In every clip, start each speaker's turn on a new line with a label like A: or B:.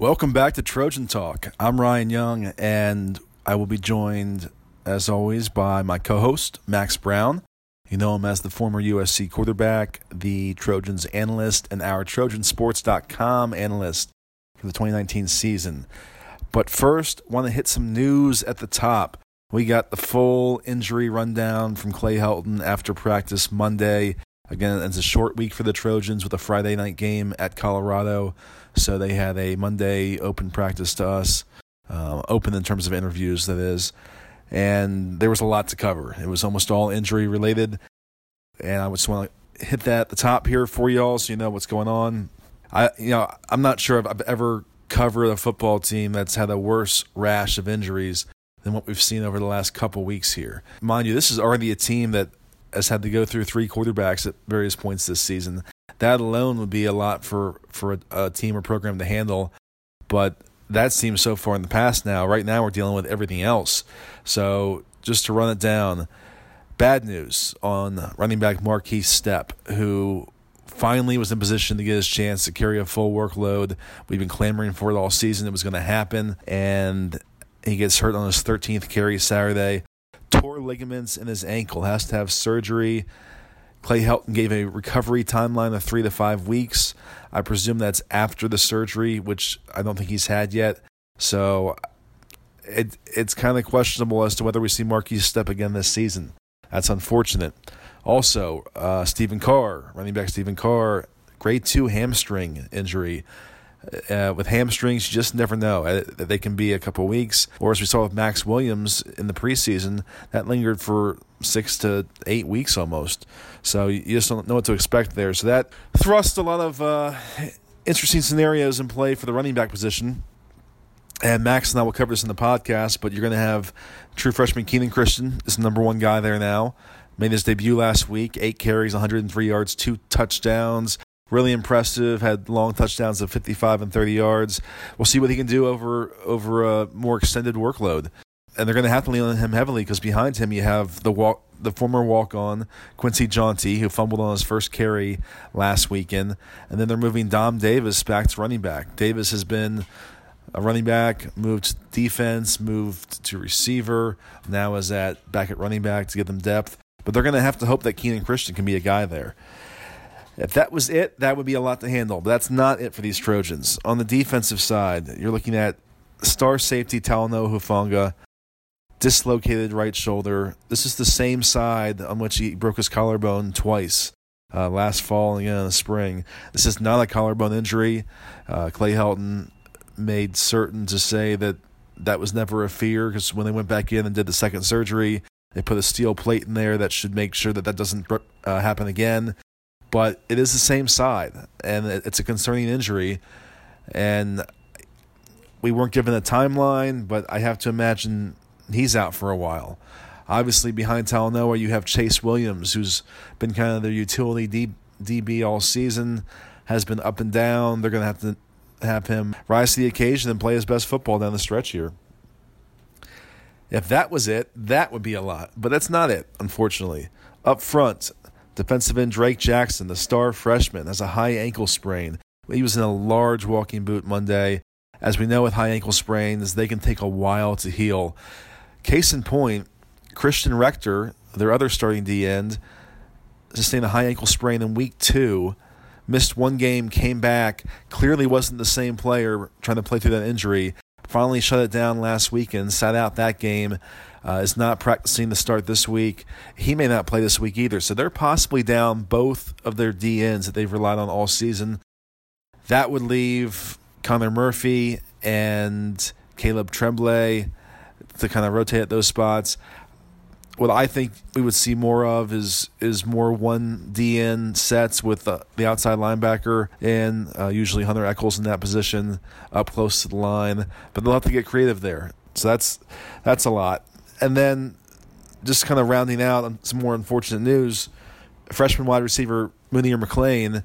A: Welcome back to Trojan Talk. I'm Ryan Young, and I will be joined, as always, by my co host, Max Brown. You know him as the former USC quarterback, the Trojans analyst, and our Trojansports.com analyst for the 2019 season. But first, want to hit some news at the top. We got the full injury rundown from Clay Helton after practice Monday. Again, it's a short week for the Trojans with a Friday night game at Colorado. So they had a Monday open practice to us, uh, open in terms of interviews, that is. And there was a lot to cover. It was almost all injury related. And I just want to hit that at the top here for y'all so you know what's going on. I, you know, I'm not sure if I've ever covered a football team that's had a worse rash of injuries than what we've seen over the last couple weeks here. Mind you, this is already a team that has had to go through three quarterbacks at various points this season that alone would be a lot for for a, a team or program to handle. But that seems so far in the past now. Right now, we're dealing with everything else. So just to run it down, bad news on running back Markese Stepp, who finally was in position to get his chance to carry a full workload. We've been clamoring for it all season. It was going to happen, and he gets hurt on his 13th carry Saturday. Tore ligaments in his ankle, has to have surgery. Clay Helton gave a recovery timeline of three to five weeks. I presume that's after the surgery, which I don't think he's had yet. So it it's kind of questionable as to whether we see Markese Stepp again this season. That's unfortunate. Also, uh, Stephen Carr, running back Stephen Carr, grade two hamstring injury. Uh, with hamstrings, you just never know. Uh, they can be a couple weeks, or as we saw with Max Williams in the preseason, that lingered for six to eight weeks almost. So you just don't know what to expect there. So that thrust a lot of uh, interesting scenarios in play for the running back position. And Max and I will cover this in the podcast, but you're going to have true freshman Kenan Christon is the number one guy there now. Made his debut last week, eight carries, 103 yards, two touchdowns really impressive. Had long touchdowns of 55 and 30 yards. We'll see what he can do over over a more extended workload. And they're going to have to lean on him heavily because behind him you have the walk, the former walk on Quincy Jountti, who fumbled on his first carry last weekend, and then they're moving Dom Davis back to running back. Davis has been a running back, moved defense, moved to receiver, now is at back at running back to get them depth. But they're going to have to hope that Kenan Christon can be a guy there. If that was it, that would be a lot to handle. But that's not it for these Trojans. On the defensive side, you're looking at star safety Talanoa Hufanga, dislocated right shoulder. This is the same side on which he broke his collarbone twice. Uh, last fall and again in the spring. This is not a collarbone injury. Uh, Clay Helton made certain to say that that was never a fear because when they went back in and did the second surgery, they put a steel plate in there that should make sure that that doesn't uh, happen again but it is the same side, and it's a concerning injury. And we weren't given a timeline, but I have to imagine he's out for a while. Obviously, behind Talanoa, you have Chase Williams, who's been kind of their utility DB all season, has been up and down. They're going to have to have him rise to the occasion and play his best football down the stretch here. If that was it, that would be a lot. But that's not it, unfortunately. Up front, Defensive end Drake Jackson, the star freshman, has a high ankle sprain. He was in a large walking boot Monday. As we know with high ankle sprains, they can take a while to heal. Case in point, Christian Rector, their other starting D end, sustained a high ankle sprain in week two, missed one game, came back, clearly wasn't the same player trying to play through that injury. Finally shut it down last weekend, sat out that game, uh, is not practicing to start this week. He may not play this week either. So they're possibly down both of their DNs that they've relied on all season. That would leave Connor Murphy and Caleb Tremblay to kind of rotate at those spots. What I think we would see more of is is more one DN sets with the, the outside linebacker and uh, usually Hunter Echols in that position up close to the line. But they'll have to get creative there. So that's that's a lot. And then just kind of rounding out some more unfortunate news, freshman wide receiver Munir McClain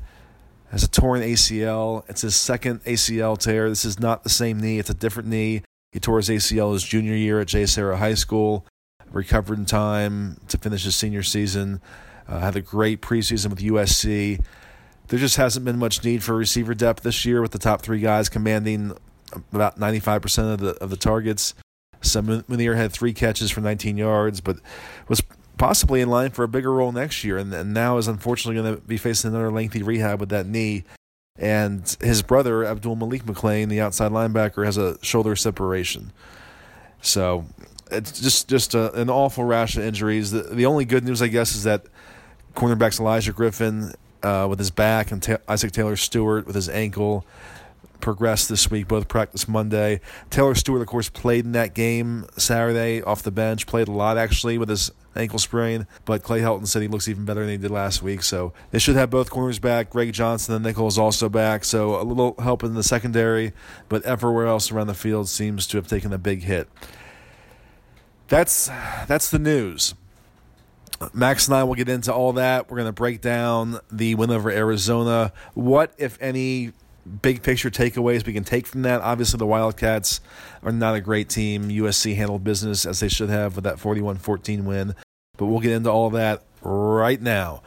A: has a torn ACL. It's his second ACL tear. This is not the same knee, it's a different knee. He tore his ACL his junior year at JSerra High School, recovered in time to finish his senior season, uh, had a great preseason with USC. There just hasn't been much need for receiver depth this year with the top three guys commanding about 95% of the of the targets. Munir had three catches for 19 yards, but was possibly in line for a bigger role next year, and, and now is unfortunately going to be facing another lengthy rehab with that knee. And his brother Abdul Malik McClain, the outside linebacker, has a shoulder separation. So it's just just a, an awful rash of injuries. The, the only good news, I guess, is that cornerbacks Olaijah Griffin uh, with his back and Ta- Isaac Taylor Stewart with his ankle progressed this week. Both practice Monday. Taylor Stewart, of course, played in that game Saturday off the bench. Played a lot actually with his ankle sprain. But Clay Helton said he looks even better than he did last week. So they should have both corners back. Greg Johnson, the nickel, is also back. So a little help in the secondary, but everywhere else around the field seems to have taken a big hit. That's that's the news. Max and I will get into all that. We're going to break down the win over Arizona. What, if any, big picture takeaways we can take from that? Obviously, the Wildcats are not a great team. USC handled business as they should have with that 41 14 win. But we'll get into all that right now.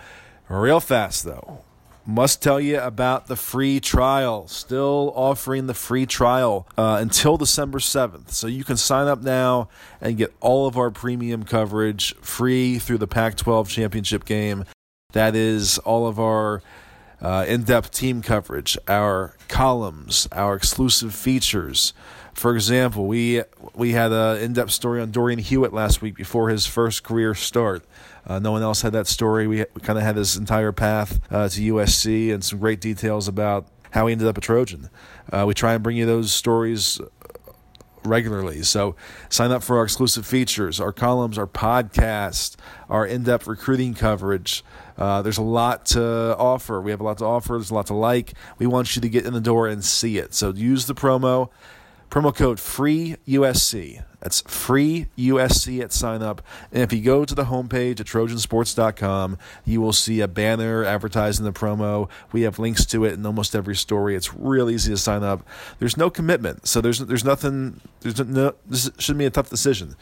A: Real fast, though must tell you about the free trial. Still offering the free trial uh, until December 7th. So you can sign up now and get all of our premium coverage free through the Pac 12 championship game. That is all of our uh, in depth team coverage, our columns, our exclusive features. For example, we we had an in depth story on Dorian Hewett last week before his first career start. Uh, no one else had that story. We, we kind of had his entire path uh, to USC and some great details about how he ended up a Trojan. Uh, we try and bring you those stories regularly. So sign up for our exclusive features, our columns, our podcast, our in depth recruiting coverage. Uh, there's a lot to offer. We have a lot to offer. There's a lot to like. We want you to get in the door and see it. So use the promo promo code free USC. That's free USC at sign up. And if you go to the homepage at trojansports.com, you will see a banner advertising the promo. We have links to it in almost every story. It's real easy to sign up. There's no commitment, so there's there's nothing. There's no. This shouldn't be a tough decision.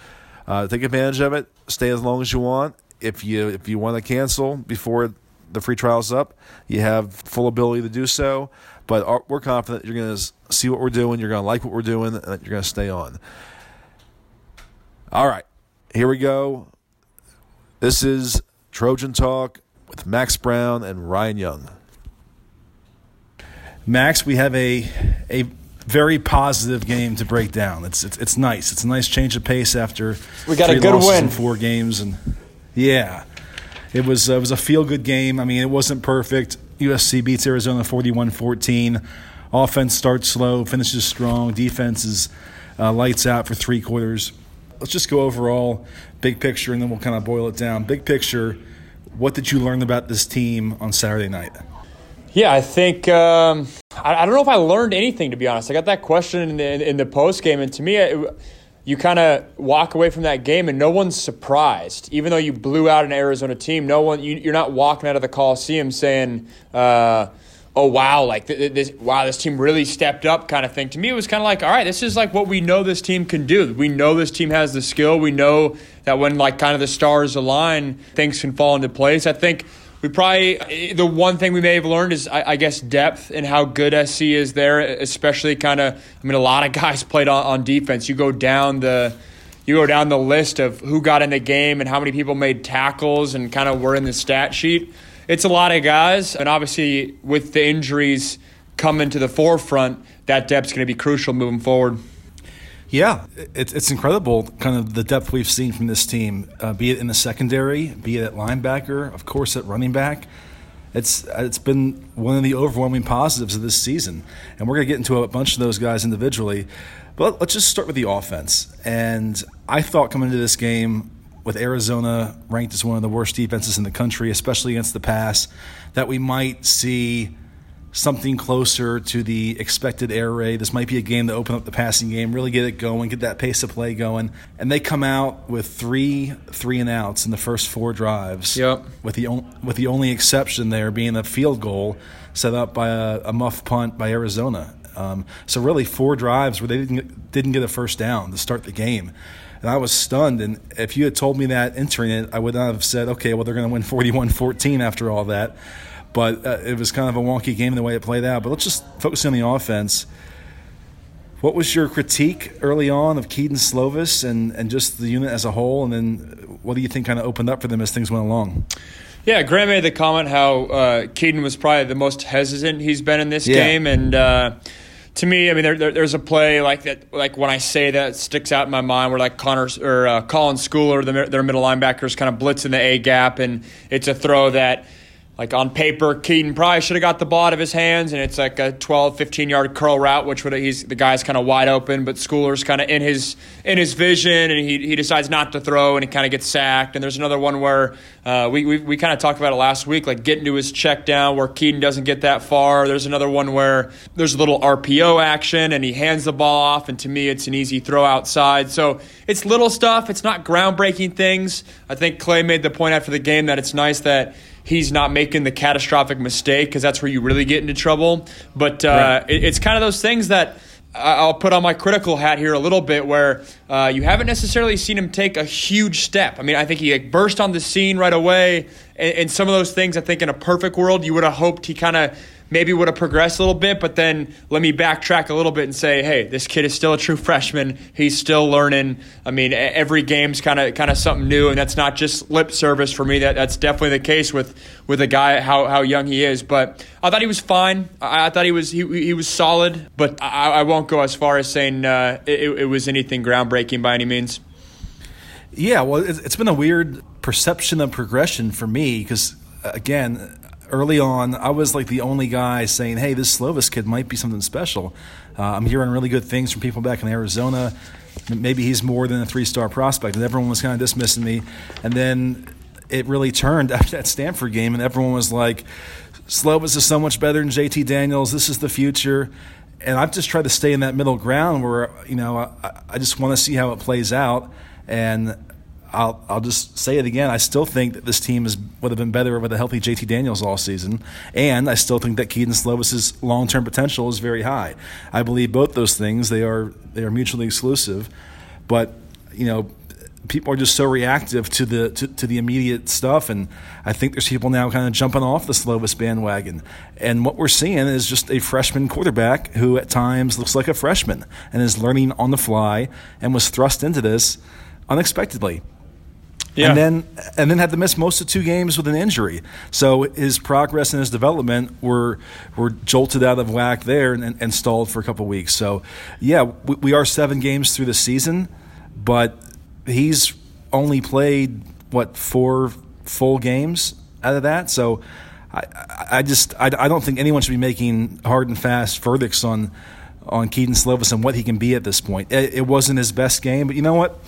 A: Uh, take advantage of it. Stay as long as you want. If you if you want to cancel before the free trial's up, you have full ability to do so. But we're confident you're going to see what we're doing, you're going to like what we're doing, and you're going to stay on. All right, here we go. This is Trojan Talk with Max Brown and Ryan Young.
B: Max, we have a a very positive game to break down. It's it's, it's nice. It's a nice change of pace after
C: we got a good win
B: four games, and yeah, it was uh, it was a feel good game. I mean, it wasn't perfect. USC beats Arizona 41-14. Offense starts slow, finishes strong. Defense is uh, lights out for three quarters. Let's just go overall, big picture, and then we'll kind of boil it down. Big picture, what did you learn about this team on Saturday night?
C: Yeah, I think um, I, I, don't know if I learned anything to be honest. I got that question in the, in the post game, and to me, it, you kind of walk away from that game and no one's surprised. Even though you blew out an Arizona team, no one you, are not walking out of the Coliseum saying. Uh, oh wow, like this, wow, this team really stepped up kind of thing. To me, it was kind of like, all right, this is like what we know this team can do. We know this team has the skill. We know that when like kind of the stars align, things can fall into place. I think we probably the one thing we may have learned is I, I, guess depth and how good SC is there, especially kind of. I mean, a lot of guys played on, on defense. You go down the you go down the list of who got in the game and how many people made tackles and kind of were in the stat sheet it's a lot of guys, and obviously with the injuries coming to the forefront, that depth's going to be crucial moving forward.
B: Yeah, it's it's incredible, kind of the depth we've seen from this team, uh, be it in the secondary, be it at linebacker, of course at running back. It's it's been one of the overwhelming positives of this season, and we're going to get into a bunch of those guys individually. But let's just start with the offense. And I thought coming into this game, with Arizona ranked as one of the worst defenses in the country, especially against the pass, that we might see something closer to the expected air raid. This might be a game to open up the passing game, really get it going, get that pace of play going. And they come out with three three and outs in the first four drives.
C: Yep.
B: With the with the only exception there being a field goal set up by a, a muff punt by Arizona. Um, so really four drives where they didn't didn't get a first down to start the game and I was stunned. And if you had told me that entering it, I would not have said, okay, well, they're going to win 41 14 after all that. But uh, it was kind of a wonky game the way it played out. But let's just focus on the offense.
A: What was your critique early on of Kedon Slovis and, and just the unit as a whole? And then what do you think kind of opened up for them as things went along?
C: Yeah, Grant made the comment how uh, Kedon was probably the most hesitant he's been in this
A: Yeah.
C: game, and uh, to me, I mean, there, there, there's a play like that, like when I say that sticks out in my mind, where like Connor or uh, Colin Schooler, the, their middle linebackers, kind of blitz in the A gap, and it's a throw that. Like on paper, Kedon probably should have got the ball out of his hands, and it's like a 12, 15 yard curl route, which would he's the guy's kind of wide open, but Schooler's kind of in his in his vision, and he, he decides not to throw, and he kind of gets sacked. And there's another one where uh, we we, we kind of talked about it last week, like getting to his check down where Kedon doesn't get that far. There's another one where there's a little RPO action, and he hands the ball off, and to me, it's an easy throw outside. So it's little stuff. It's not groundbreaking things. I think Clay made the point after the game that it's nice that he's not making the catastrophic mistake because that's where you really get into trouble. But uh,
A: Right.
C: it, it's kind of those things that I'll put on my critical hat here a little bit, where uh, you haven't necessarily seen him take a huge step. I mean, I think he like, burst on the scene right away, and, and some of those things. I think in a perfect world, you would have hoped he kind of maybe would have progressed a little bit, but then let me backtrack a little bit and say, hey, this kid is still a true freshman. He's still learning. I mean, every game's kind of kind of something new, and that's not just lip service for me. That that's definitely the case with with a guy how how young he is. But I thought he was fine. I, I thought he was he, he was solid, but I, I won't go as far as saying uh, it, it was anything groundbreaking by any means.
A: Yeah, well, it's been a weird perception of progression for me because, again, early on, I was like the only guy saying, hey, this Slovis kid might be something special. Uh, I'm hearing really good things from people back in Arizona. Maybe he's more than a three star prospect, and everyone was kind of dismissing me. And then it really turned after that Stanford game, and everyone was like, Slovis is so much better than JT Daniels. This is the future. And I've just tried to stay in that middle ground where, you know, I, I just want to see how it plays out. And I'll, I'll just say it again. I still think that this team is, would have been better with a healthy JT Daniels all season. And I still think that Kedon Slovis's long term potential is very high. I believe both those things, they are, they are mutually exclusive. But, you know, people are just so reactive to the to, to the immediate stuff and I think there's people now kind of jumping off the Slovis bandwagon and what we're seeing is just a freshman quarterback who at times looks like a freshman and is learning on the fly and was thrust into this unexpectedly
C: Yeah.
A: and then and then had to miss most of two games with an injury. So his progress and his development were were jolted out of whack there and, and stalled for a couple weeks. So yeah, we, we are seven games through the season, but he's only played what four full games out of that. So I, I- just I, I don't think anyone should be making hard and fast verdicts on on Kedon Slovis and what he can be at this point. It, it wasn't his best game, but you know what?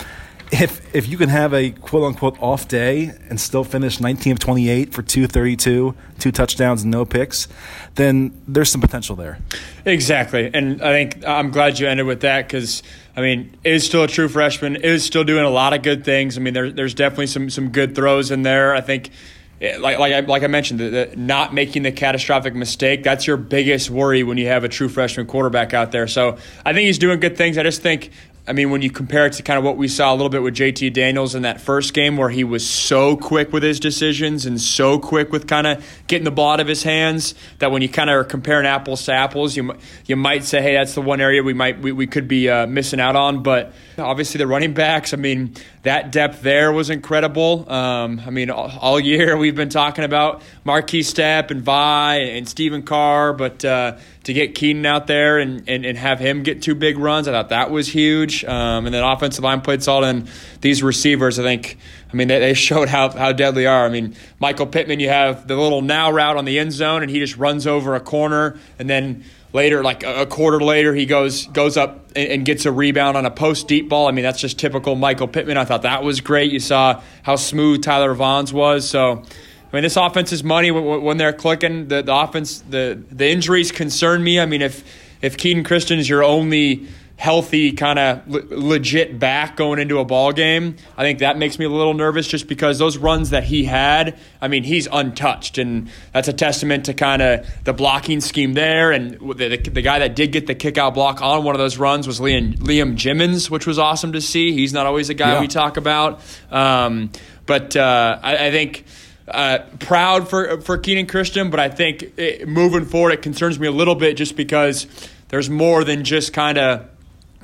A: If if you can have a quote unquote off day and still finish 19 of 28 for 232, two touchdowns and no picks, then there's some potential there.
C: Exactly, and I think I'm glad you ended with that because I mean, is still a true freshman, is still doing a lot of good things. I mean, there, there's definitely some some good throws in there. I think, eh, like like I, like I mentioned, the, the not making the catastrophic mistake that's your biggest worry when you have a true freshman quarterback out there. So I think he's doing good things. I just think. I mean, when you compare it to kind of what we saw a little bit with JT Daniels in that first game, where he was so quick with his decisions and so quick with kind of getting the ball out of his hands, that when you kind of are comparing apples to apples, you you might say, hey, that's the one area we might we, we could be uh, missing out on. But obviously, the running backs, I mean, that depth there was incredible. Um, I mean, all, all year we've been talking about Markese Stepp and Vi and Stephen Carr, but uh, to get Kenan out there and, and, and have him get two big runs, I thought that was huge. Um, and then offensive line played solid, and these receivers, I think, I mean, they, they showed how, how deadly are. I mean, Michael Pittman, you have the little now route on the end zone, and he just runs over a corner, and then later, like a, quarter later, he goes goes up and, gets a rebound on a post deep ball. I mean, that's just typical Michael Pittman. I thought that was great. You saw how smooth Tyler Vaughns was. So, I mean, this offense is money when, when they're clicking. The, the offense, the the injuries concern me. I mean, if if Kenan Christon is your only healthy kind of le- legit back going into a ball game, I think that makes me a little nervous just because those runs that he had, I mean, he's untouched, and that's a testament to kind of the blocking scheme there. And the, the, the guy that did get the kick out block on one of those runs was Liam, Liam Jimmons, which was awesome to see. He's not always a guy
A: Yeah.
C: we talk about, um, but uh, I, I think uh, proud for for Kenan Christon, but I think it, moving forward, it concerns me a little bit just because there's more than just kind of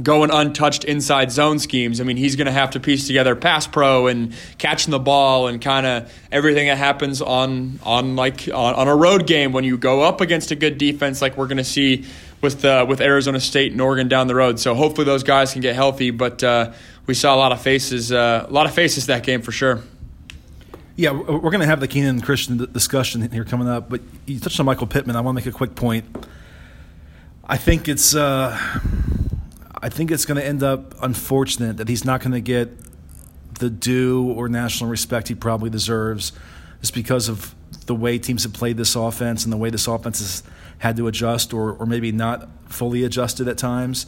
C: going untouched inside zone schemes. I mean, he's going to have to piece together pass pro and catching the ball and kind of everything that happens on on like on, on, a road game when you go up against a good defense, like we're going to see with uh, with Arizona State and Oregon down the road. So hopefully those guys can get healthy. But uh, we saw a lot of faces, uh, a lot of faces that game for sure.
A: Yeah, we're going to have the Kenan Christon discussion here coming up. But you touched on Michael Pittman. I want to make a quick point. I think it's uh, I think it's going to end up unfortunate that he's not going to get the due or national respect he probably deserves, just because of the way teams have played this offense and the way this offense has had to adjust or, or maybe not fully adjusted at times.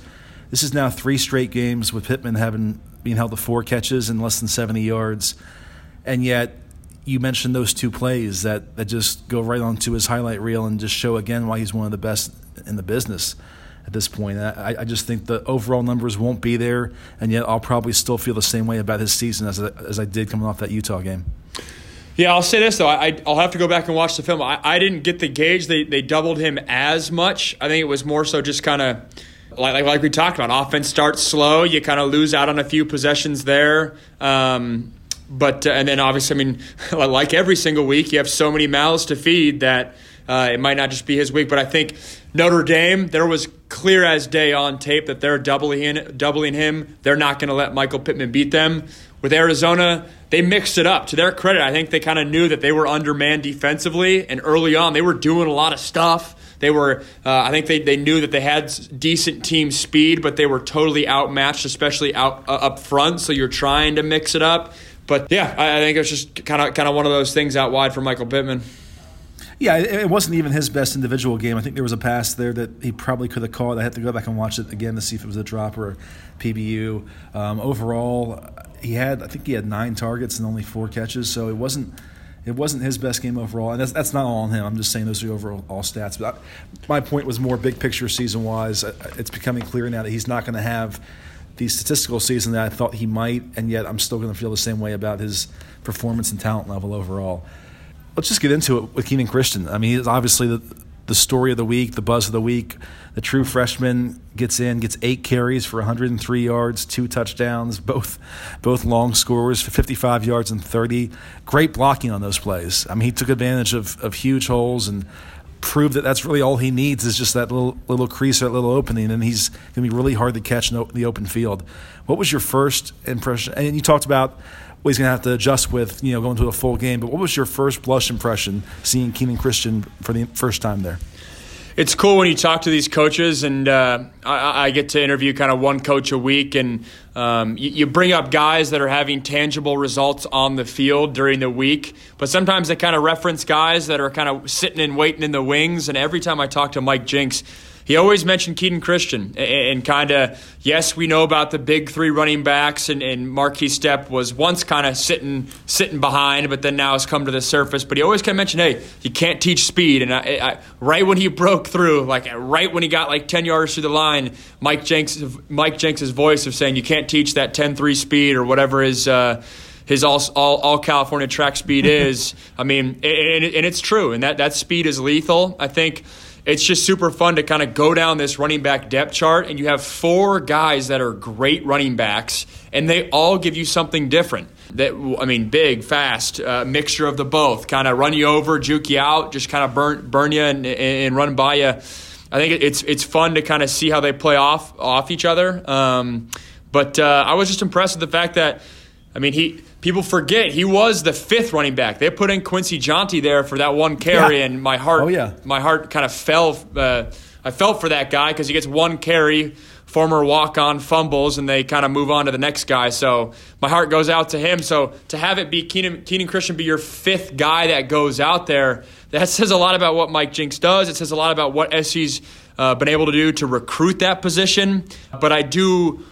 A: This is now three straight games with Pittman having being held to four catches and less than 70 yards, and yet you mentioned those two plays that, that just go right onto his highlight reel and just show again why he's one of the best in the business at this point. I, I, just think the overall numbers won't be there, and yet I'll probably still feel the same way about his season as I, as I did coming off that Utah game.
C: Yeah, I'll say this though. I, will have to go back and watch the film. I, I didn't get the gauge. They, they doubled him as much. I think it was more so just kind of like, like, like we talked about. Offense starts slow. You kind of lose out on a few possessions there. Um, but uh, and then obviously, I mean, like every single week, you have so many mouths to feed that uh, it might not just be his week. But I think Notre Dame, there was clear as day on tape that they're doubling doubling him. They're not going to let Michael Pittman beat them. With Arizona, they mixed it up. To their credit, I think they kind of knew that they were undermanned defensively, and early on, they were doing a lot of stuff. They were, uh, I think they, they knew that they had decent team speed, but they were totally outmatched, especially out uh, up front. So you're trying to mix it up. But yeah, I, I think it's just kind of kind of one of those things out wide for Michael Pittman.
A: Yeah, it wasn't even his best individual game. I think there was a pass there that he probably could have caught. I had to go back and watch it again to see if it was a drop or a PBU. Um, overall, he had I think he had nine targets and only four catches, so it wasn't it wasn't his best game overall, and that's, that's not all on him. I'm just saying those are the overall stats. But I, my point was more big picture season wise. It's becoming clear now that he's not going to have the statistical season that I thought he might, and yet I'm still going to feel the same way about his performance and talent level overall. Let's just get into it with Kenan Christon. I mean, he's obviously the, the story of the week, the buzz of the week. The true freshman gets in, gets eight carries for 103 yards, two touchdowns, both both long scores for 55 yards and 30. Great blocking on those plays. I mean, he took advantage of, of huge holes and proved that that's really all he needs is just that little little crease or that little opening, and he's going to be really hard to catch in the open field. What was your first impression? And you talked about what he's going to have to adjust with, you know, going to a full game. But what was your first blush impression seeing Kenan Christon for the first time there?
C: it's cool when you talk to these coaches, and uh, I, I, get to interview kind of one coach a week, and um, you, you, bring up guys that are having tangible results on the field during the week, but sometimes they kind of reference guys that are kind of sitting and waiting in the wings. And every time I talk to Mike Jinks, he always mentioned Kenan Christon and, and kind of, yes, we know about the big three running backs, and, and Markese Stepp was once kind of sitting sitting behind, but then now has come to the surface. But he always kind of mentioned, hey, you can't teach speed. And I, I, right when he broke through, like right when he got like 10 yards through the line, Mike Jinks, Mike Jinks' voice of saying, you can't teach that 10 3 speed or whatever his. Uh, his all, all, all California track speed is. I mean, and, and, it's true, and that, that speed is lethal. I think it's just super fun to kind of go down this running back depth chart, and you have four guys that are great running backs, and they all give you something different. That I mean, big, fast, uh, mixture of the both. Kind of run you over, juke you out, just kind of burn burn you and, and run by you. I think it's it's fun to kind of see how they play off off each other. Um, but uh, I was just impressed with the fact that, I mean, he people forget he was the fifth running back. They put in Quincy Jountti there for that one carry, yeah. and my heart, oh, yeah. my heart kind of fell. Uh, I felt for that guy because he gets one carry, former walk-on fumbles, and they kind of move on to the next guy. So my heart goes out to him. So to have it be Keenan, Kenan Christon be your fifth guy that goes out there, that says a lot about what Mike Jinks does. It says a lot about what SC's uh, been able to do to recruit that position. But I do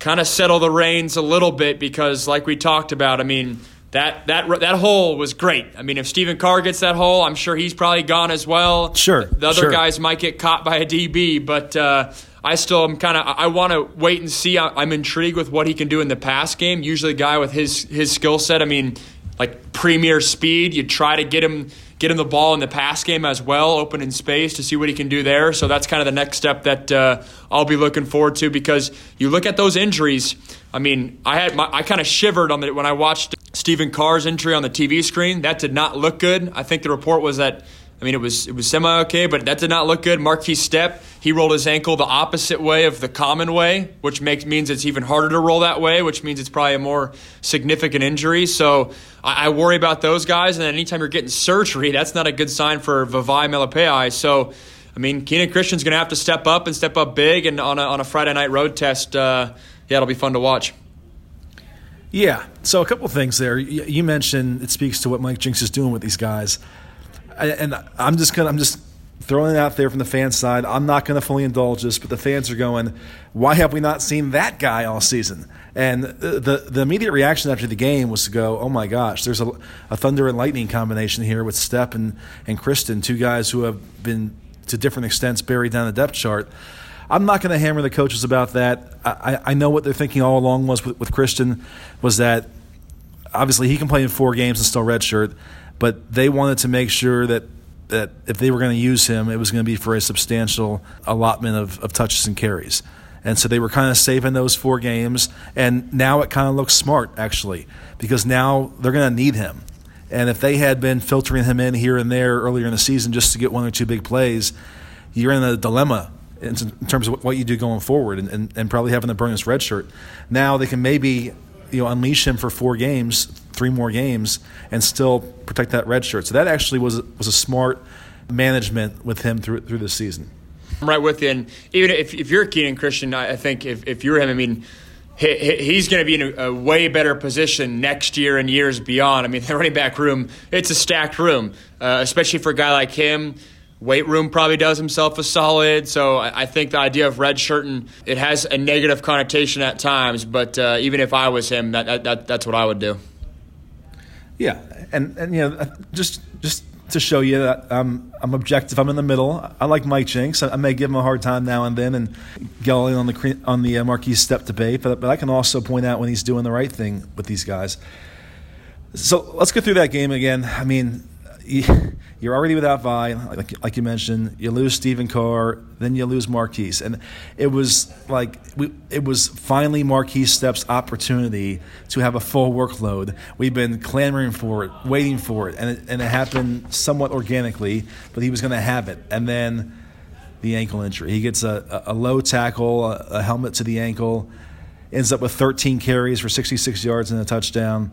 C: kind of settle the reins a little bit because, like we talked about, I mean, that that that hole was great. I mean, if Stephen Carr gets that hole, I'm sure he's probably gone as well.
A: Sure.
C: The other
A: sure.
C: guys might get caught by a DB, but uh, I still am kind of I want to wait and see. I'm intrigued with what he can do in the pass game. Usually, a guy with his his skill set. I mean, like premier speed. You try to get him get him the ball in the pass game as well, open in space to see what he can do there. So that's kind of the next step that uh, I'll be looking forward to because you look at those injuries. I mean, I had my, I kind of shivered on the when I watched Stephen Carr's injury on the TV screen. That did not look good. I think the report was that I mean, it was it was semi okay, but that did not look good. Markese Stepp, he rolled his ankle the opposite way of the common way, which makes means it's even harder to roll that way, which means it's probably a more significant injury. So I, I worry about those guys. And then anytime you're getting surgery, that's not a good sign for Vavae Malepeai. So. I mean, Kenan Christon's going to have to step up and step up big, and on a, on a Friday night road test, uh, yeah, it'll be fun to watch.
A: Yeah. So a couple things there. You mentioned it speaks to what Mike Jinks is doing with these guys and I'm just gonna I'm just throwing it out there from the fan side. I'm not going to fully indulge this, but the fans are going, why have we not seen that guy all season? And the the immediate reaction after the game was to go, oh my gosh, there's a, a thunder and lightning combination here with Stepp and, and Christon, two guys who have been to different extents buried down the depth chart. I'm not going to hammer the coaches about that. I, I know what they're thinking all along was with, with Christon was that obviously he can play in four games and still redshirt but they wanted to make sure that that if they were going to use him, it was going to be for a substantial allotment of, of touches and carries. And so they were kind of saving those four games. And now it kind of looks smart, actually, because now they're going to need him. And if they had been filtering him in here and there earlier in the season just to get one or two big plays, you're in a dilemma in terms of what you do going forward and, and, and probably having to burn his red shirt. Now they can maybe you know unleash him for four games, three more games, and still protect that red shirt. So that actually was was a smart management with him through through the season.
C: I'm right with you, and even if, if you're Kenan Christon, I think if, if you're him, I mean, he, he's going to be in a, way better position next year and years beyond. I mean, the running back room, it's a stacked room, uh, especially for a guy like him weight room probably does himself a solid. So I, think the idea of red shirting it has a negative connotation at times. But uh, even if I was him, that, that, that's what I would do.
A: Yeah, and and you know just just to show you that I'm I'm objective. I'm in the middle. I like Mike Jinks. I, may give him a hard time now and then and in on the on the uh, step Stepp debate, but but I can also point out when he's doing the right thing with these guys. So let's go through that game again. I mean, you're already without Vi, like, like you mentioned. You lose Stephen Carr, then you lose Markese, and it was like we, it was finally Markese Stepp's opportunity to have a full workload. We've been clamoring for it, waiting for it, and it, and it happened somewhat organically, but he was going to have it, and then the ankle injury. He gets a, a low tackle, a, a helmet to the ankle, ends up with 13 carries for 66 yards and a touchdown.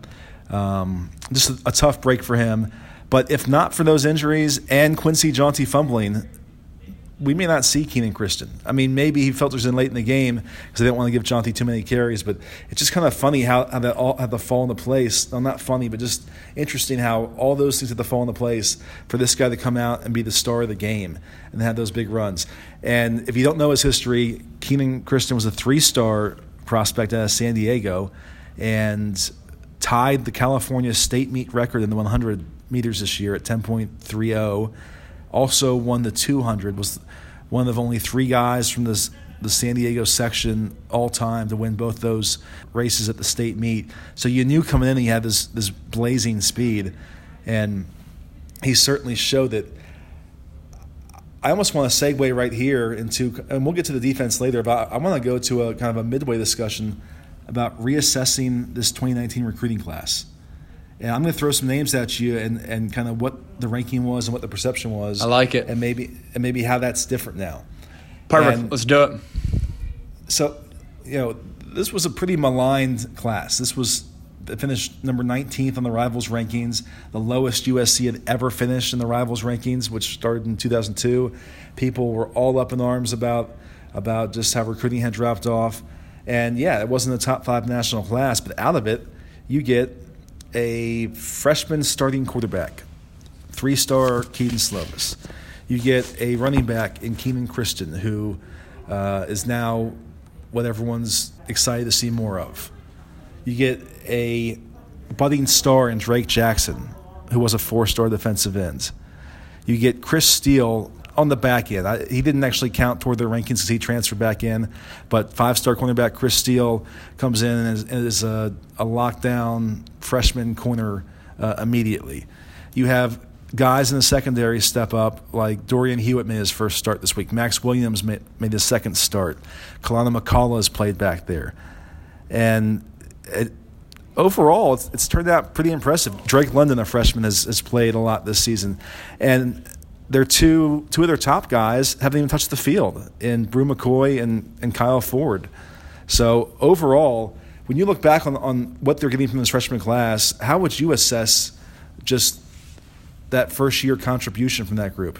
A: Um, just a, a tough break for him. But if not for those injuries and Quincy Jountti fumbling, we may not see Kenan Christon. I mean, maybe he filters in late in the game because they didn't want to give Jountti too many carries. But it's just kind of funny how, how that all had to fall into place. Well, not funny, but just interesting how all those things had to fall into place for this guy to come out and be the star of the game and have those big runs. And if you don't know his history, Kenan Christon was a three-star prospect out of San Diego and tied the California state meet record in the 100 meters this year at 10.30. Also won the 200. Was one of only three guys from this the San Diego section all time to win both those races at the state meet. So you knew coming in he had this this blazing speed, and he certainly showed that. I almost want to segue right here into, and we'll get to the defense later. But I want to go to a kind of a midway discussion about reassessing this 2019 recruiting class. And I'm going to throw some names at you and, and kind of what the ranking was and what the perception was.
C: I like it.
A: And maybe and maybe how that's different now.
C: Perfect. And Let's do it.
A: So, you know, this was a pretty maligned class. This was finished number 19th on the Rivals rankings, the lowest USC had ever finished in the Rivals rankings, which started in 2002. People were all up in arms about about just how recruiting had dropped off. And yeah, it wasn't a top five national class, but out of it, you get a freshman starting quarterback, three star Kedon Slovis. You get a running back in Kenan Christon, who uh, is now what everyone's excited to see more of. You get a budding star in Drake Jackson, who was a four star defensive end. You get Chris Steele on the back end. I, he didn't actually count toward the rankings because he transferred back in, but five star cornerback Chris Steele comes in and is, is a, a lockdown freshman corner uh, immediately. You have guys in the secondary step up, like Dorian Hewett made his first start this week. Max Williams made, made his second start. Kalana McCullough has played back there. And it, overall, it's, it's, turned out pretty impressive. Drake London, a freshman, has, has played a lot this season. And their two, two of their top guys haven't even touched the field in Bru McCoy and, and Kyle Ford. So overall, when you look back on, on what they're getting from this freshman class, how would you assess just that first year contribution from that group?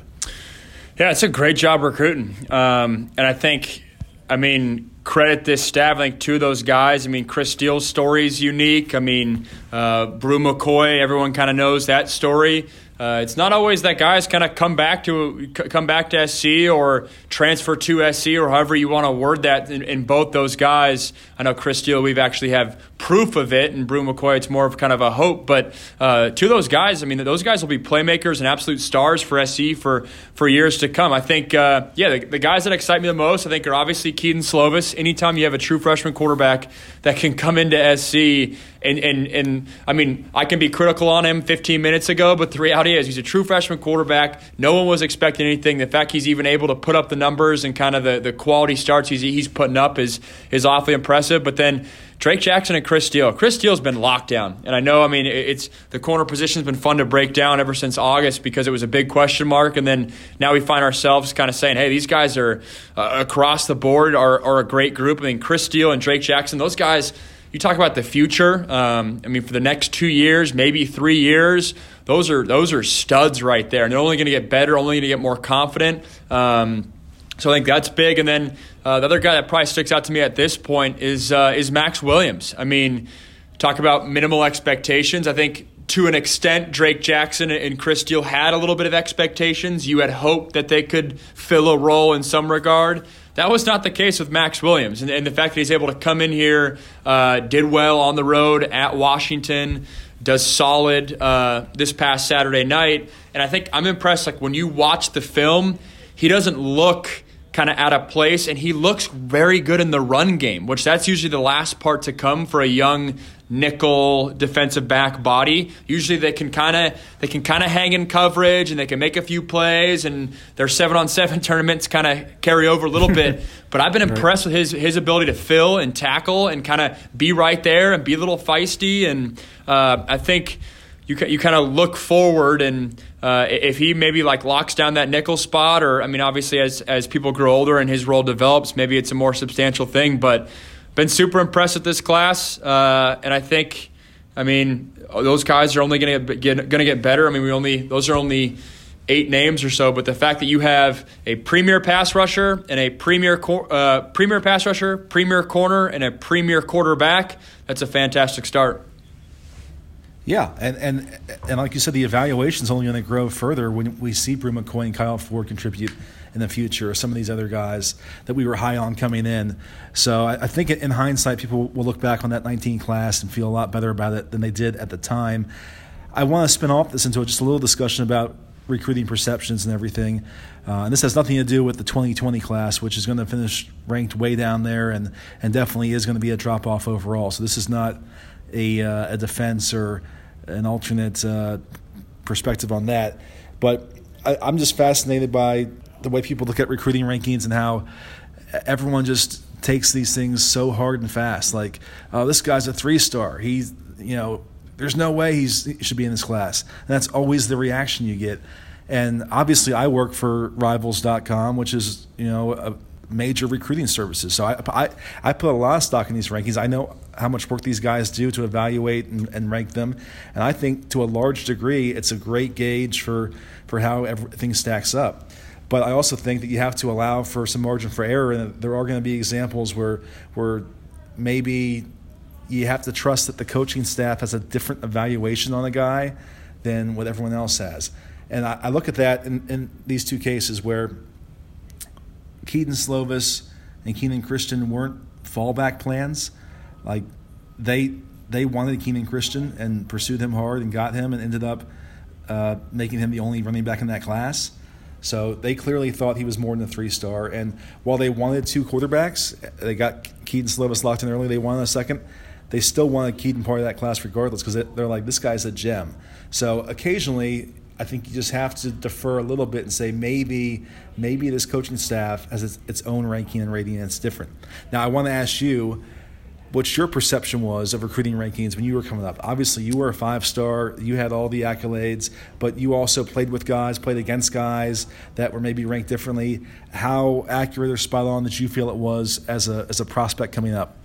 C: Yeah, it's a great job recruiting. Um, and I think, I mean, credit this staff. I think two of those guys. I mean, Chris Steele's story is unique. I mean, uh, Bru McCoy, everyone kind of knows that story. Uh, it's not always that guys kind of come back to come back to SC or transfer to SC or however you want to word that. In, in, both those guys, I know Chris Steele, we've actually have proof of it, and Bru McCoy, it's more of kind of a hope. But uh, to those guys, I mean, those guys will be playmakers and absolute stars for SC for for years to come. I think, uh, yeah, the, the, guys that excite me the most, I think, are obviously Kedon Slovis. Anytime you have a true freshman quarterback that can come into SC and, and, and I mean, I can be critical on him 15 minutes ago, but the reality is he's a true freshman quarterback. No one was expecting anything. The fact he's even able to put up the numbers and kind of the, the quality starts he's, he's putting up is, is awfully impressive. But then Drake Jackson and Chris Steele. Chris Steele's been locked down. And I know, I mean, it's the corner position's been fun to break down ever since August because it was a big question mark. And then now we find ourselves kind of saying, hey, these guys are uh, across the board are, are a great group. I mean, Chris Steele and Drake Jackson, those guys – you talk about the future. Um, I mean, for the next two years, maybe three years, those are those are studs right there, and they're only going to get better, only going to get more confident. Um, so I think that's big. And then uh, the other guy that probably sticks out to me at this point is uh, is Max Williams. I mean, talk about minimal expectations. I think to an extent, Drake Jackson and Chris Steele had a little bit of expectations. You had hoped that they could fill a role in some regard. That was not the case with Max Williams. And, and the fact that he's able to come in here, uh, did well on the road at Washington, does solid uh, this past Saturday night. And I think I'm impressed. Like when you watch the film, he doesn't look kind of out of place and he looks very good in the run game, which that's usually the last part to come for a young nickel defensive back body. Usually they can kind of they can kind of hang in coverage and they can make a few plays and their seven on seven tournaments kind of carry over a little bit. but I've been impressed with his his ability to fill and tackle and kind of be right there and be a little feisty. And uh, I think you you kind of look forward and. Uh, if he maybe like locks down that nickel spot, or I mean, obviously as as people grow older and his role develops, maybe it's a more substantial thing. But been super impressed with this class, uh, and I think, I mean, those guys are only going to get going to get better. I mean, we only those are only eight names or so, but the fact that you have a premier pass rusher and a premier uh, premier pass rusher, premier corner, and a premier quarterback, that's a fantastic start.
A: Yeah, and and and like you said, the evaluation is only going to grow further when we see Bru McCoy and Kyle Ford contribute in the future, or some of these other guys that we were high on coming in. So I, I think in hindsight, people will look back on that 19 class and feel a lot better about it than they did at the time. I want to spin off this into just a little discussion about recruiting perceptions and everything. Uh, and this has nothing to do with the 2020 class, which is going to finish ranked way down there and, and definitely is going to be a drop off overall. So this is not a, uh, a defense or an alternate uh, perspective on that. But I, I'm just fascinated by the way people look at recruiting rankings and how everyone just takes these things so hard and fast. Like, oh, this guy's a three star. He's, you know, there's no way he should be in this class. And that's always the reaction you get. And obviously, I work for Rivals.com, which is, you know, a major recruiting services. So I, I, I put a lot of stock in these rankings. I know how much work these guys do to evaluate and, and rank them. And I think to a large degree, it's a great gauge for, for how everything stacks up. But I also think that you have to allow for some margin for error, and there are going to be examples where where maybe you have to trust that the coaching staff has a different evaluation on a guy than what everyone else has. And I, I look at that in, in, these two cases where Kedon Slovis and Kenan Christon weren't fallback plans. Like they they wanted Kenan Christon and pursued him hard and got him and ended up uh, making him the only running back in that class. So they clearly thought he was more than a three star. And while they wanted two quarterbacks, they got Kedon Slovis locked in early. They wanted a second. they still want to keep him part of that class regardless because they're like, this guy's a gem. So occasionally, I think you just have to defer a little bit and say maybe maybe this coaching staff has its, its own ranking and rating and it's different. Now, I want to ask you what your perception was of recruiting rankings when you were coming up. Obviously, you were a five star, you had all the accolades, but you also played with guys, played against guys that were maybe ranked differently. How accurate or spot on did you feel it was as a, as a prospect coming up?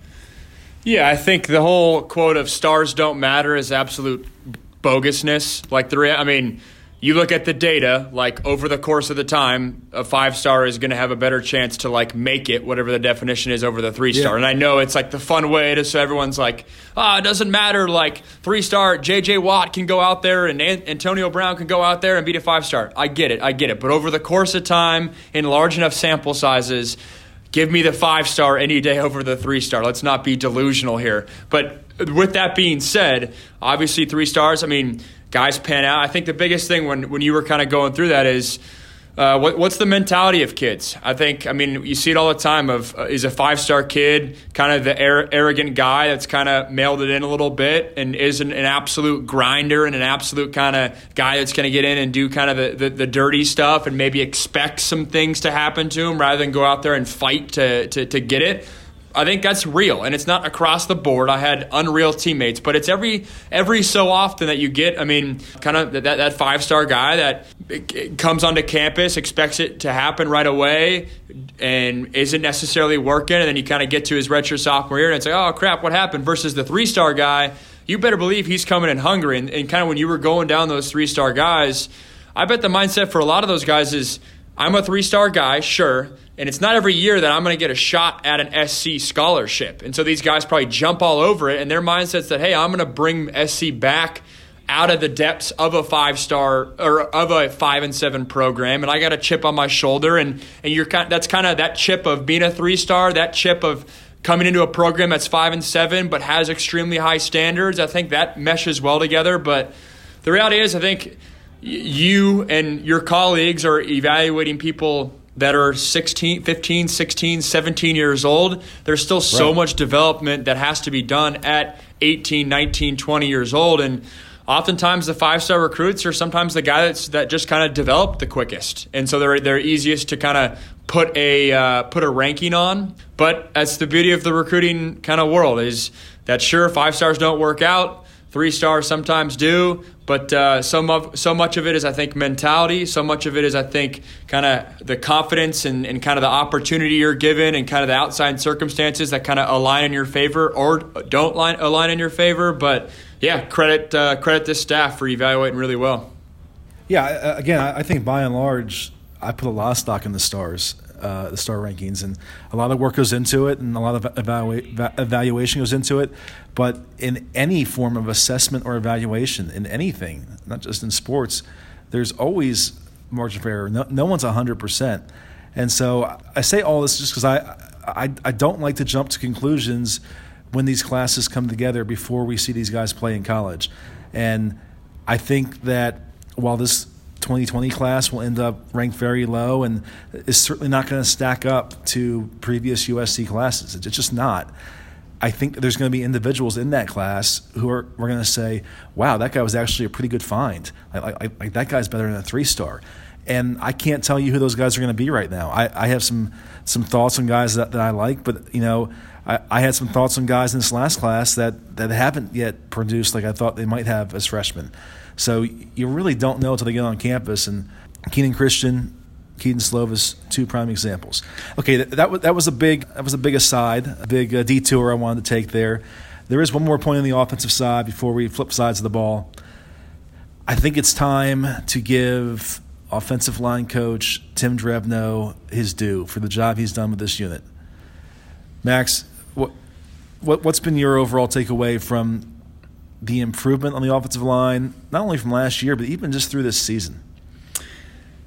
C: Yeah, I think the whole quote of stars don't matter is absolute bogusness. Like the, I mean, you look at the data, like over the course of the time, a five star is going to have a better chance to like make it, whatever the definition is, over the three star. Yeah. And I know it's like the fun way to so everyone's like, ah, oh, it doesn't matter. Like three star, J.J. Watt can go out there and Antonio Brown can go out there and beat a five star. I get it, I get it. But over the course of time, in large enough sample sizes, give me the five star any day over the three star. Let's not be delusional here. But with that being said, obviously three stars. I mean guys pan out. I think the biggest thing when, when you were kind of going through that is uh, what, what's the mentality of kids? I think, I mean, you see it all the time. Of uh, is a five star kid kind of the ar- arrogant guy that's kind of mailed it in a little bit, and is an, an absolute grinder and an absolute kind of guy that's going to get in and do kind of the, the, the, dirty stuff and maybe expect some things to happen to him rather than go out there and fight to, to, to get it. I think that's real, and it's not across the board. I had unreal teammates, but it's every every so often that you get. I mean, kind of that that five star guy that comes onto campus, expects it to happen right away, and isn't necessarily working, and then you kind of get to his redshirt sophomore year, and it's like, oh crap, what happened? Versus the three star guy, you better believe he's coming in hungry, and, and kind of when you were going down those three star guys, I bet the mindset for a lot of those guys is, I'm a three star guy, sure and it's not every year that I'm going to get a shot at an SC scholarship. And so these guys probably jump all over it, and their mindset's that, hey, I'm going to bring SC back out of the depths of a five star or of a five and seven program, and I got a chip on my shoulder, and and you're kind that's kind of that chip of being a three star, that chip of coming into a program that's five and seven but has extremely high standards. I think that meshes well together. But the reality is, I think you and your colleagues are evaluating people that are 16, 15, 16, 17 years old. There's still so right. much development that has to be done at 18, 19, 20 years old. And oftentimes the five star recruits are sometimes the guy that's, that just kind of developed the quickest. And so they're, they're easiest to kind of put a, uh, put a ranking on. But that's the beauty of the recruiting kind of world is that sure, five stars don't work out Three stars sometimes do, but uh, so, much, so much of it is, I think, mentality. So much of it is, I think, kind of the confidence and, and kind of the opportunity you're given and kind of the outside circumstances that kind of align in your favor or don't line, align in your favor. But yeah, credit, uh, credit this staff for evaluating really well.
A: Yeah, again, I think by and large, I put a lot of stock in the stars uh, the star rankings, and a lot of work goes into it, and a lot of evalu- evaluation goes into it. But in any form of assessment or evaluation, in anything, not just in sports, there's always margin for error. No, no one's hundred percent, and so I say all this just because I, I I don't like to jump to conclusions when these classes come together before we see these guys play in college, and I think that while this 2020 class will end up ranked very low and is certainly not going to stack up to previous USC classes. It's just not. I think there's going to be individuals in that class who are we're going to say, "Wow, that guy was actually a pretty good find. Like, like that guy's better than a three star." And I can't tell you who those guys are going to be right now. I, I have some some thoughts on guys that, that I like, but you know, I, I had some thoughts on guys in this last class that that haven't yet produced like I thought they might have as freshmen. So you really don't know until they get on campus. And Kenan Christon, Kedon Slovis, two prime examples. Okay, that, that, was, that was a big that was a big aside, a big uh, detour I wanted to take there. There is one more point on the offensive side before we flip sides of the ball. I think it's time to give offensive line coach Tim Drevno his due for the job he's done with this unit. Max, what, what what's been your overall takeaway from the improvement on the offensive line, not only from last year, but even just through this season?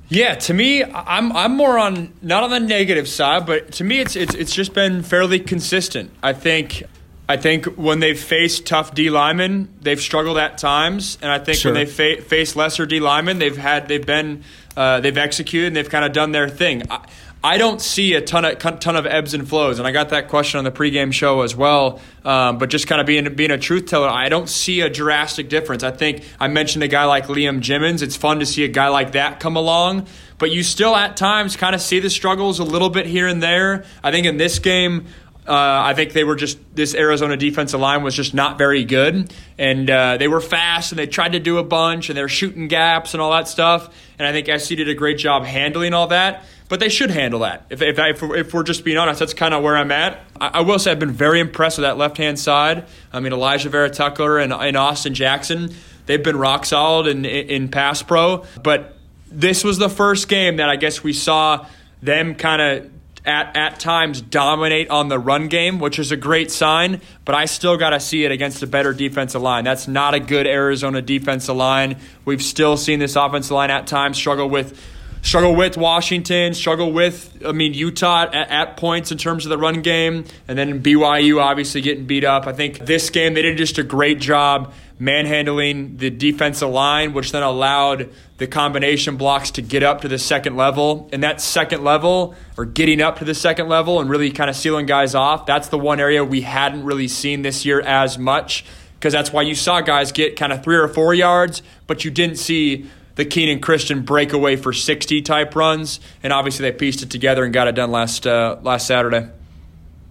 C: Yeah, to me, I'm I'm more on not on the negative side, but to me, it's it's it's just been fairly consistent. I think I think when they've faced tough D linemen, they've struggled at times, and I think sure. when they fa- face lesser D linemen, they've had they've been uh, they've executed and they've kind of done their thing. I, I don't see a ton of ton of ebbs and flows, and I got that question on the pregame show as well. Um, but just kind of being being a truth teller, I don't see a drastic difference. I think I mentioned a guy like Liam Jimmons. It's fun to see a guy like that come along, but you still at times kind of see the struggles a little bit here and there. I think in this game. Uh, I think they were just this Arizona defensive line was just not very good, and uh, they were fast and they tried to do a bunch and they're shooting gaps and all that stuff. And I think SC did a great job handling all that but they should handle that. If, if, if, if we're just being honest, that's kind of where I'm at. I, I, will say I've been very impressed with that left hand side. I mean, Alijah Vera-Tucker and, and Austin Jackson, they've been rock solid in, in, in pass pro. But this was the first game that I guess we saw them kind of at, at times dominate on the run game, which is a great sign, but I still got to see it against a better defensive line. That's not a good Arizona defensive line. We've still seen this offensive line at times struggle with struggle with Washington, struggle with, I mean, Utah at, at, points in terms of the run game, and then BYU obviously getting beat up. I think this game they did just a great job manhandling the defensive line, which then allowed the combination blocks to get up to the second level. And that second level, or getting up to the second level and really kind of sealing guys off, that's the one area we hadn't really seen this year as much because that's why you saw guys get kind of three or four yards, but you didn't see the Kenan Christon breakaway for 60 type runs, and obviously they pieced it together and got it done last uh, last Saturday.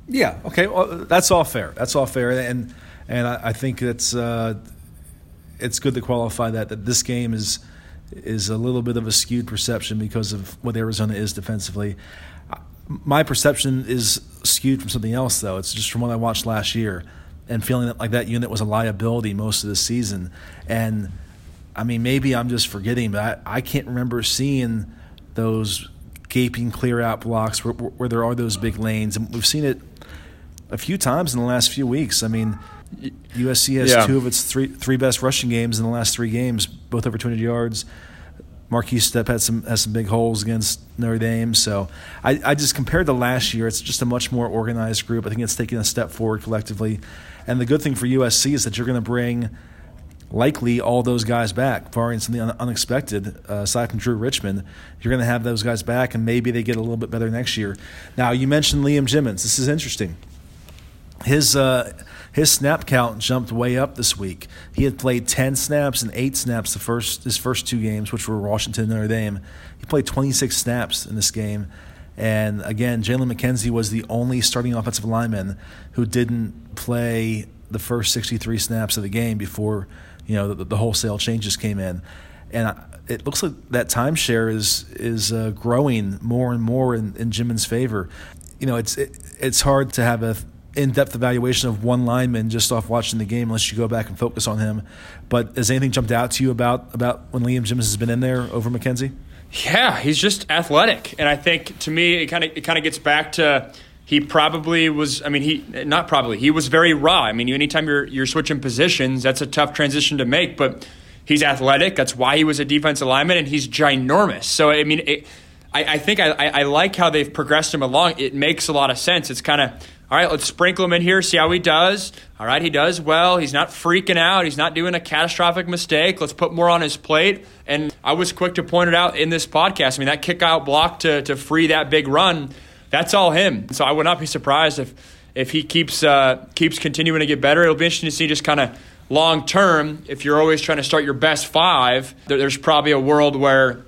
A: Yeah. Okay. Well, that's all fair. That's all fair, and and I, I think it's uh, it's good to qualify that that this game is is a little bit of a skewed perception because of what Arizona is defensively. My perception is skewed from something else, though. It's just from what I watched last year and feeling that like that unit was a liability most of the season and I mean, maybe I'm just forgetting, but I, I can't remember seeing those gaping clear out blocks where, where there are those big lanes. And we've seen it a few times in the last few weeks. I mean, USC has yeah. two of its three three best rushing games in the last three games, both over 200 yards. Markese Stepp had some has some big holes against Notre Dame. So I, I just compared to last year, it's just a much more organized group. I think it's taking a step forward collectively. And the good thing for USC is that you're going to bring – likely all those guys back, barring something unexpected. Uh, aside from Drew Richmond, you're going to have those guys back, and maybe they get a little bit better next year. Now, you mentioned Liam Jimmons. This is interesting. His uh, his snap count jumped way up this week. He had played ten snaps and eight snaps the first his first two games, which were Washington and Notre Dame. He played 26 snaps in this game. And again, Jalen McKenzie was the only starting offensive lineman who didn't play the first 63 snaps of the game before you know the, the wholesale changes came in, and it looks like that timeshare is is uh, growing more and more in, in Jimmons' favor. You know, it's it, it's hard to have a in-depth evaluation of one lineman just off watching the game unless you go back and focus on him. But has anything jumped out to you about about when Liam Jimmons has been in there over McKenzie?
C: Yeah, he's just athletic, and I think to me it kind of it kind of gets back to he probably was i mean he not probably he was very raw. I mean anytime you're you're switching positions that's a tough transition to make but he's athletic that's why he was a defensive lineman and he's ginormous. So i mean it, I, I, think I, I like how they've progressed him along. It makes a lot of sense. It's kind of all right let's sprinkle him in here see how he does. All right he does well. He's not freaking out. He's not doing a catastrophic mistake. Let's put more on his plate. And i was quick to point it out in this podcast. I mean that kick out block to, to free that big run that's all him. So I would not be surprised if if he keeps uh, keeps continuing to get better. It'll be interesting to see just kind of long term. If you're always trying to start your best five, there's probably a world where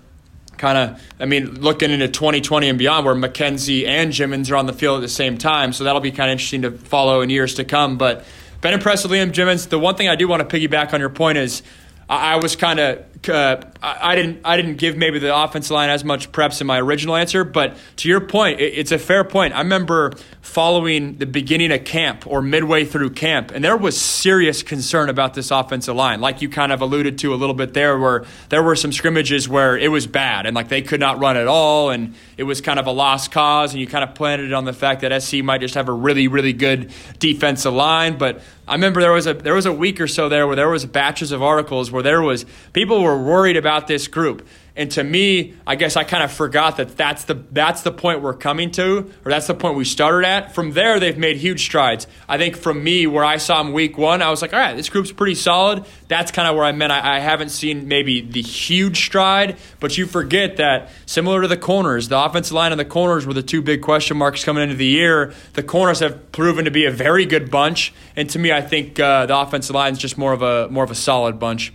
C: kind of, I mean, looking into 2020 and beyond, where McKenzie and Jimmons are on the field at the same time. So that'll be kind of interesting to follow in years to come. But been impressed with Liam Jimmons. The one thing I do want to piggyback on your point is I, I was kind of uh, I, didn't I didn't give maybe the offensive line as much preps in my original answer, but to your point, it, it's a fair point. I remember following the beginning of camp or midway through camp, and there was serious concern about this offensive line, like you kind of alluded to a little bit there, where there were some scrimmages where it was bad and like they could not run at all, and it was kind of a lost cause, and you kind of planted it on the fact that SC might just have a really really good defensive line, but I remember there was a there was a week or so there where there was batches of articles where there was people were worried about this group. And to me, I guess I kind of forgot that that's the that's the point we're coming to, or that's the point we started at. From there, they've made huge strides. I think from me, where I saw them week one, I was like, all right, this group's pretty solid. That's kind of where I meant I, I haven't seen maybe the huge stride, but you forget that similar to the corners, the offensive line and the corners were the two big question marks coming into the year. The corners have proven to be a very good bunch, and to me, I think uh, the offensive line is just more of a more of a solid bunch.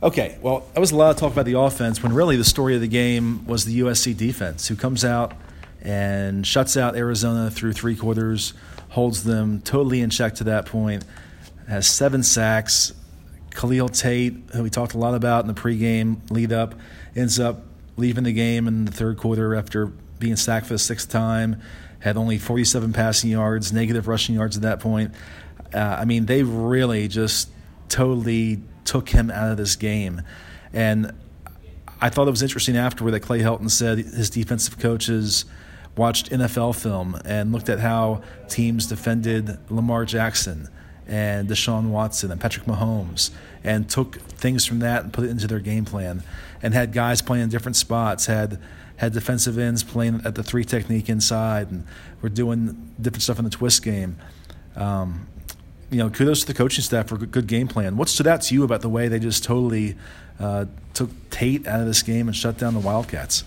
A: Okay, well, that was a lot of talk about the offense when really the story of the game was the USC defense, who comes out and shuts out Arizona through three quarters, holds them totally in check to that point, has seven sacks. Khalil Tate, who we talked a lot about in the pregame lead up, ends up leaving the game in the third quarter after being sacked for the sixth time, had only 47 passing yards, negative rushing yards at that point. Uh, I mean, they really just totally took him out of this game. And I thought it was interesting afterward that Clay Helton said his defensive coaches watched NFL film and looked at how teams defended Lamar Jackson and Deshaun Watson and Patrick Mahomes and took things from that and put it into their game plan and had guys playing in different spots, had had defensive ends playing at the three technique inside and we're doing different stuff in the twist game. Um, you know, kudos to the coaching staff for a good game plan. What stood out to you about the way they just totally uh, took Tate out of this game and shut down the Wildcats?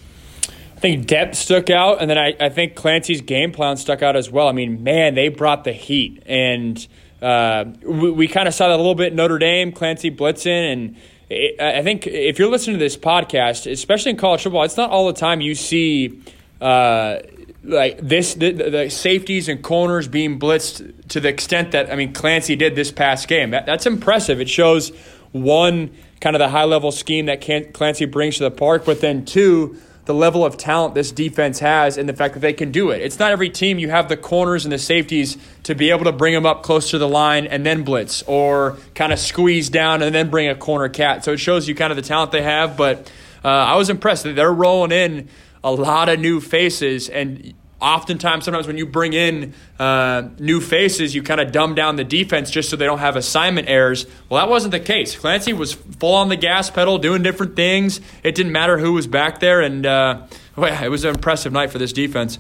C: I think depth stuck out, and then I, I think Clancy's game plan stuck out as well. I mean, man, they brought the heat, and uh, we, we kind of saw that a little bit Notre Dame, Clancy blitzing, and it, I think if you're listening to this podcast, especially in college football, it's not all the time you see. Uh, like this the, the, safeties and corners being blitzed to the extent that I mean Clancy did this past game. That, that's impressive. It shows one kind of the high level scheme that Clancy brings to the park, but then two the level of talent this defense has and the fact that they can do it. It's not every team you have the corners and the safeties to be able to bring them up close to the line and then blitz or kind of squeeze down and then bring a corner cat. So it shows you kind of the talent they have, but uh, I was impressed that they're rolling in a lot of new faces and oftentimes sometimes when you bring in uh, new faces you kind of dumb down the defense just so they don't have assignment errors. Well that wasn't the case. Clancy was full on the gas pedal doing different things. It didn't matter who was back there and uh, well, yeah, it was an impressive night for this defense.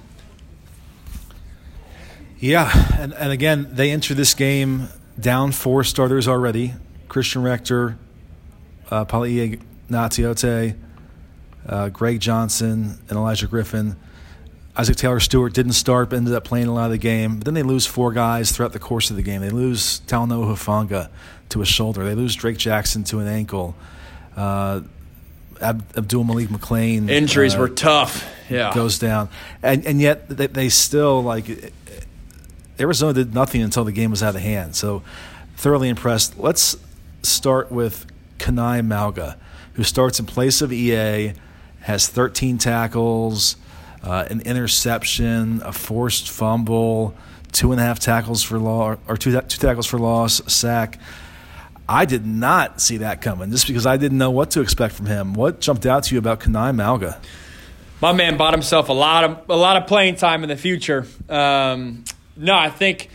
A: Yeah and, and again they enter this game down four starters already. Christian rector uh, Palaie Gaoteote, uh, Greg Johnson, and Olaijah Griffin. Isaac Taylor Stewart didn't start, but ended up playing a lot of the game. But then they lose four guys throughout the course of the game. They lose Talanoa Hufanga to a shoulder. They lose Drake Jackson to an ankle. Uh, Ab- Abdul Malik McClain.
C: Injuries uh, were tough. Yeah.
A: Goes down. And, and yet they, they still, like, Arizona did nothing until the game was out of hand. So thoroughly impressed. Let's start with Kana'i Mauga, who starts in place of EA has 13 tackles, uh, an interception, a forced fumble, two and a half tackles for loss, or two, two tackles for loss, sack. I did not see that coming just because I didn't know what to expect from him. What jumped out to you about Kana'i Mauga?
C: My man bought himself a lot of a lot of playing time in the future. Um, no, I think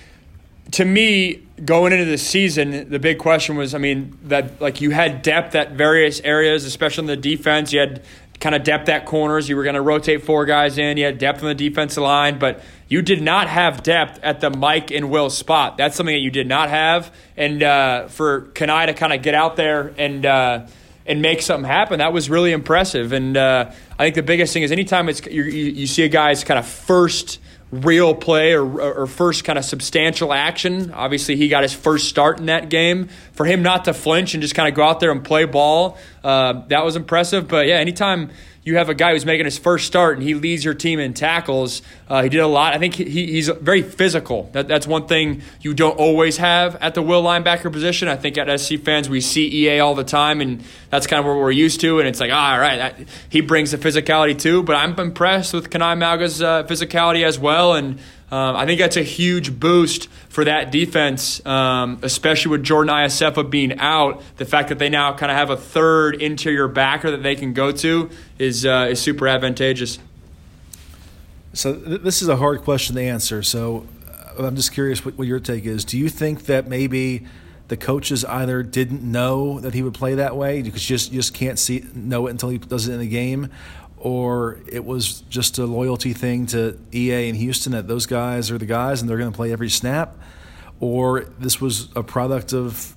C: to me, going into the season, the big question was, I mean, that like you had depth at various areas, especially in the defense. You had kind of depth at corners. You were going to rotate four guys in. You had depth on the defensive line, but you did not have depth at the Mike and Will spot. That's something that you did not have. And uh, for Kana'i to kind of get out there and uh, and make something happen, that was really impressive. And uh, I think the biggest thing is anytime it's you, you see a guy's kind of first real play or, or first kind of substantial action. Obviously, he got his first start in that game. For him not to flinch and just kind of go out there and play ball, uh, that was impressive. But yeah, anytime you have a guy who's making his first start and he leads your team in tackles. Uh, he did a lot. I think he, he's very physical. That, that's one thing you don't always have at the will linebacker position. I think at SC fans we see EA all the time, and that's kind of what we're used to. And it's like, ah, all right, that, he brings the physicality too. But I'm impressed with Kana'i Mauga's uh, physicality as well, and um, I think that's a huge boost for that defense, um, especially with Jordan Iosefa being out. The fact that they now kind of have a third interior backer that they can go to is uh, is super advantageous.
A: So th- this is a hard question to answer. So uh, I'm just curious what, what, your take is. Do you think that maybe the coaches either didn't know that he would play that way because you just you just can't see know it until he does it in the game, or it was just a loyalty thing to EA and Houston that those guys are the guys and they're going to play every snap, or this was a product of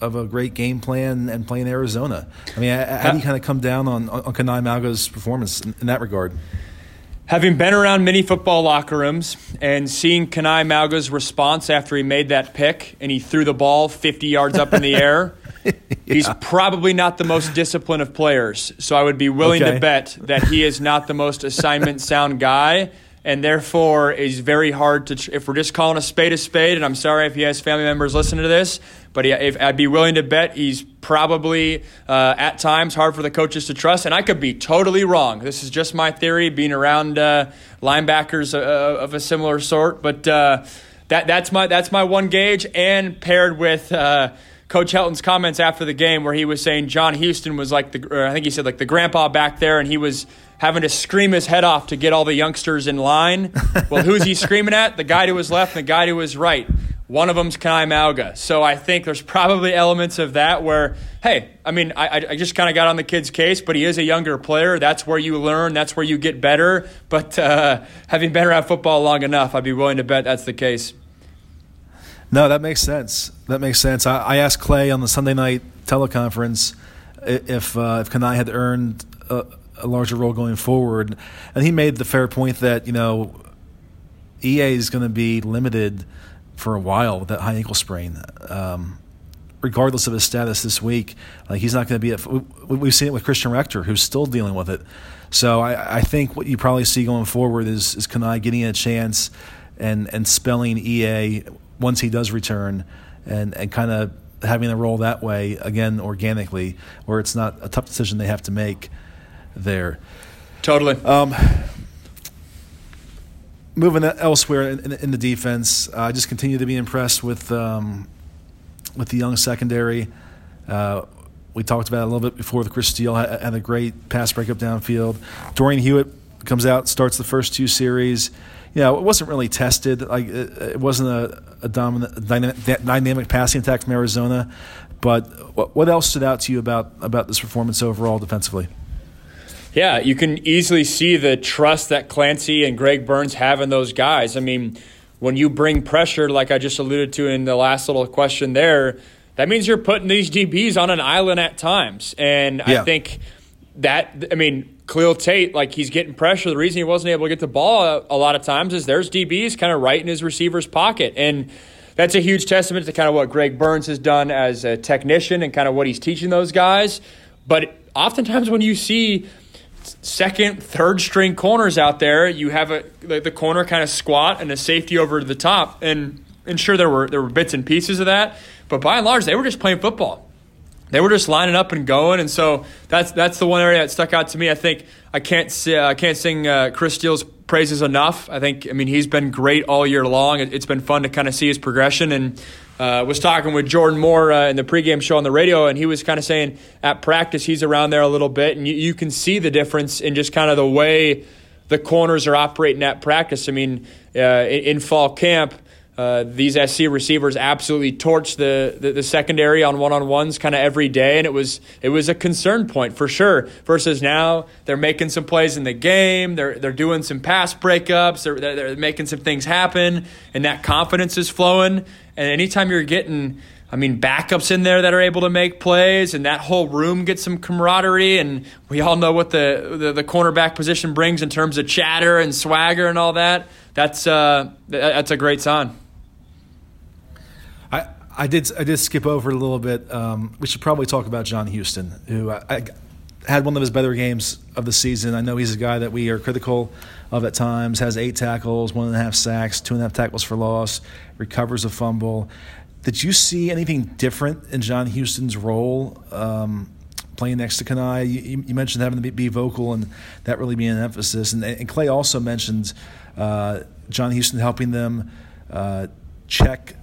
A: of a great game plan and playing Arizona. I mean, how do you kind of come down on on Kana'i Mauga's performance in, in that regard?
C: Having been around many football locker rooms and seeing Kana'i Mauga's response after he made that pick and he threw the ball 50 yards up in the air, yeah. he's probably not the most disciplined of players. So I would be willing okay. to bet that he is not the most assignment sound guy and therefore is very hard to. If we're just calling a spade a spade, and I'm sorry if he has family members listening to this, but he, if, I'd be willing to bet he's probably uh, at times hard for the coaches to trust, and I could be totally wrong. This is just my theory, being around uh, linebackers uh, of a similar sort, but uh, that that's my that's my one gauge, and paired with. Coach Helton's comments after the game, where he was saying John Houston was like the, I think he said like the grandpa back there, and he was having to scream his head off to get all the youngsters in line. well, who's he screaming at? The guy to his left and the guy to his right. One of them's Kana'i Mauga. So I think there's probably elements of that where, hey, I mean, I, I just kind of got on the kid's case, but he is a younger player. That's where you learn. That's where you get better. But uh, having been around football long enough, I'd be willing to bet that's the case.
A: No, that makes sense. That makes sense. I, I asked Clay on the Sunday night teleconference if uh, if Kana'i had earned a, a larger role going forward. And he made the fair point that, you know, EA is going to be limited for a while with that high ankle sprain. Um, regardless of his status this week, like he's not going to be. At, we've seen it with Christian Rector, who's still dealing with it. So I, I think what you probably see going forward is is Kana'i getting a chance and and spelling EA once he does return, and and kind of having a role that way again organically, where it's not a tough decision they have to make there.
C: Totally. Um,
A: moving elsewhere in, in, in the defense, uh, I just continue to be impressed with um, with the young secondary. Uh, we talked about it a little bit before. The Chris Steele had, had a great pass breakup downfield. Dorian Hewett comes out, starts the first two series. You know, it wasn't really tested. Like it, it wasn't a, a dominant, dynamic, dynamic passing attack from Arizona. But what, what else stood out to you about about this performance overall defensively?
C: Yeah, you can easily see the trust that Clancy and Greg Burns have in those guys. I mean, when you bring pressure, like I just alluded to in the last little question there, that means you're putting these DBs on an island at times. And yeah. I think that, I mean, Khalil Tate, like he's getting pressure. The reason he wasn't able to get the ball a lot of times is there's DBs kind of right in his receiver's pocket. And that's a huge testament to kind of what Greg Burns has done as a technician and kind of what he's teaching those guys. But oftentimes when you see second, third string corners out there. You have a the, the corner kind of squat and a safety over to the top, and and sure there were there were bits and pieces of that, but by and large they were just playing football. They were just lining up and going, and so that's that's the one area that stuck out to me. I think I can't uh, I can't sing uh, Chris Steele's praises enough. I think I mean he's been great all year long. It, has been fun to kind of see his progression and uh, was talking with Jordan Moore uh, in the pregame show on the radio, and he was kind of saying at practice he's around there a little bit, and you, you can see the difference in just kind of the way the corners are operating at practice. I mean, uh, in, in, fall camp, uh, these SC receivers absolutely torched the, the, the secondary on one on ones kind of every day, and it was it was a concern point for sure. Versus now, they're making some plays in the game, they're they're doing some pass breakups, they're they're making some things happen, and that confidence is flowing. And anytime you're getting I mean, backups in there that are able to make plays, and that whole room gets some camaraderie. And we all know what the, the, the cornerback position brings in terms of chatter and swagger and all that. That's uh, that's a great sign.
A: I did. I did skip over a little bit. Um, we should probably talk about John Houston, who I, I, had one of his better games of the season. I know he's a guy that we are critical of at times. Has eight tackles, one and a half sacks, two and a half tackles for loss, recovers a fumble. Did you see anything different in John Houston's role um, playing next to Kana'i? You, you, mentioned having to be vocal and that really being an emphasis. And, and Clay also mentioned uh, John Houston helping them uh, check